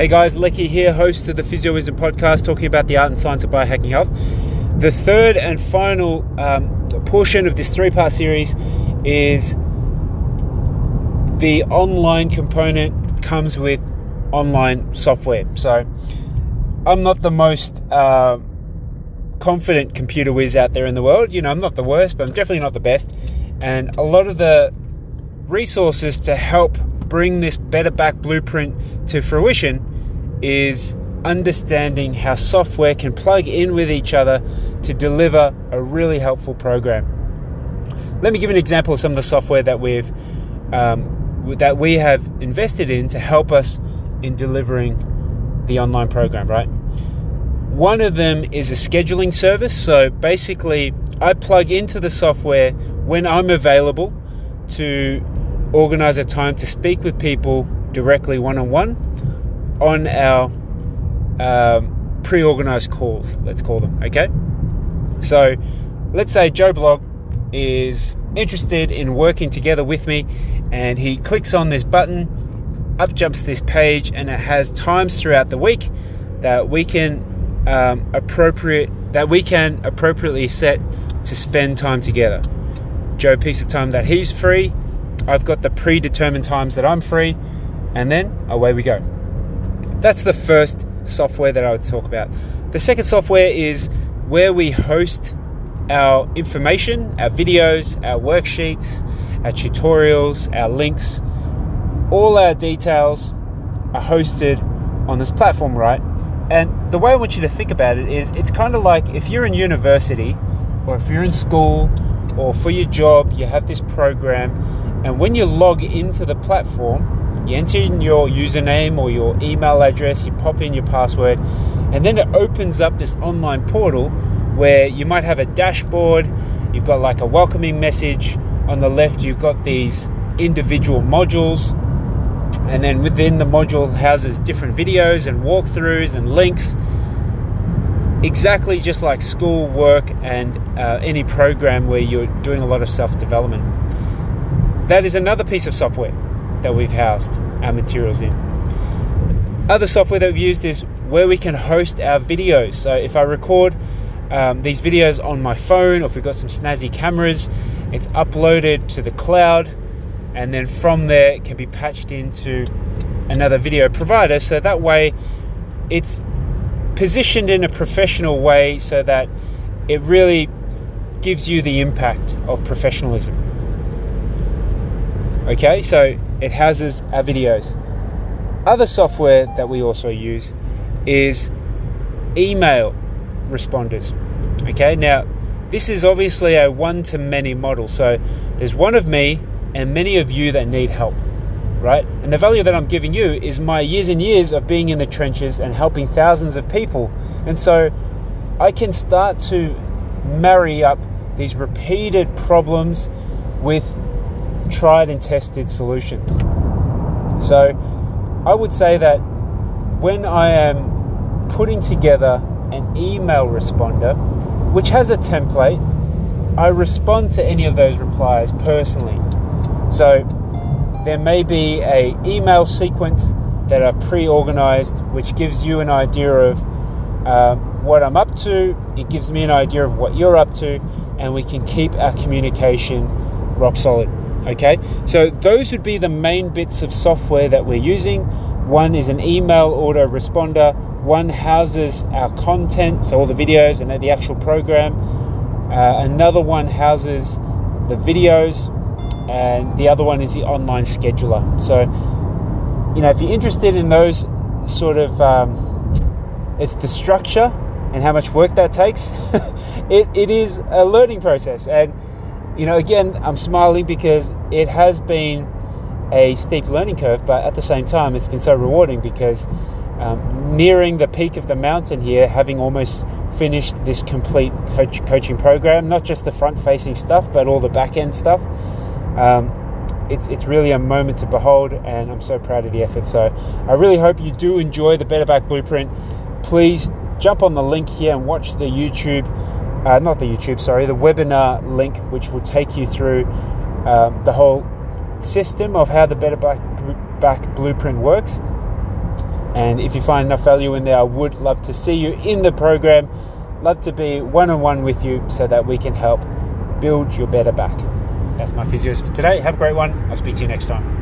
Hey guys, Lecky here, host of the Physio Wisdom podcast, talking about the art and science of biohacking health. The third and final um, portion of this three part series is the online component comes with online software. So I'm not the most uh, confident computer whiz out there in the world. You know, I'm not the worst, but I'm definitely not the best. And a lot of the resources to help bring this better back blueprint to fruition is understanding how software can plug in with each other to deliver a really helpful program. Let me give an example of some of the software that we've um, that we have invested in to help us in delivering the online program. Right. One of them is a scheduling service. So basically, I plug into the software when I'm available to organize a time to speak with people directly one on one on our um, pre organized calls, let's call them, okay? So let's say Joe Blog is interested in working together with me and he clicks on this button, up jumps this page, and it has times throughout the week that we can um, appropriate that we can appropriately set to spend time together. Joe picks the time that he's free, I've got the predetermined times that I'm free, and then away we go. That's the first software that I would talk about. The second software is where we host our information, our videos, our worksheets, our tutorials, our links, all our details are hosted on this platform, right? And the way I want you to think about it is it's kind of like if you're in university or if you're in school or for your job, you have this program and when you log into the platform, you enter in your username or your email address, you pop in your password, and then it opens up this online portal where you might have a dashboard, you've got like a welcoming message. On the left, you've got these individual modules, and then within the module houses different videos and walkthroughs and links. Exactly just like school, work, and uh, any program where you're doing a lot of self development. That is another piece of software that we've housed our materials in. Other software that we've used is where we can host our videos. So if I record um, these videos on my phone, or if we've got some snazzy cameras, it's uploaded to the cloud, and then from there it can be patched into another video provider. So that way it's positioned in a professional way so that it really gives you the impact of professionalism. Okay, so it houses our videos. Other software that we also use is email responders. Okay, now this is obviously a one to many model. So there's one of me and many of you that need help, right? And the value that I'm giving you is my years and years of being in the trenches and helping thousands of people. And so I can start to marry up these repeated problems with tried and tested solutions. So I would say that when I am putting together an email responder, which has a template, I respond to any of those replies personally. So there may be a email sequence that I've pre-organized, which gives you an idea of uh, what I'm up to. It gives me an idea of what you're up to, and we can keep our communication rock solid. Okay, so those would be the main bits of software that we're using. One is an email autoresponder, one houses our content, so all the videos and the actual program. Uh, another one houses the videos, and the other one is the online scheduler. So, you know, if you're interested in those sort of, um, if the structure and how much work that takes, it, it is a learning process. And you know, again, I'm smiling because it has been a steep learning curve, but at the same time, it's been so rewarding because um, nearing the peak of the mountain here, having almost finished this complete coach, coaching program, not just the front facing stuff, but all the back end stuff. Um, it's, it's really a moment to behold, and I'm so proud of the effort. So, I really hope you do enjoy the Better Back Blueprint. Please jump on the link here and watch the YouTube uh, not the YouTube, sorry, the webinar link, which will take you through um, the whole system of how the Better Back, Back Blueprint works. And if you find enough value in there, I would love to see you in the program. Love to be one on one with you so that we can help build your better back. That's my physios for today. Have a great one. I'll speak to you next time.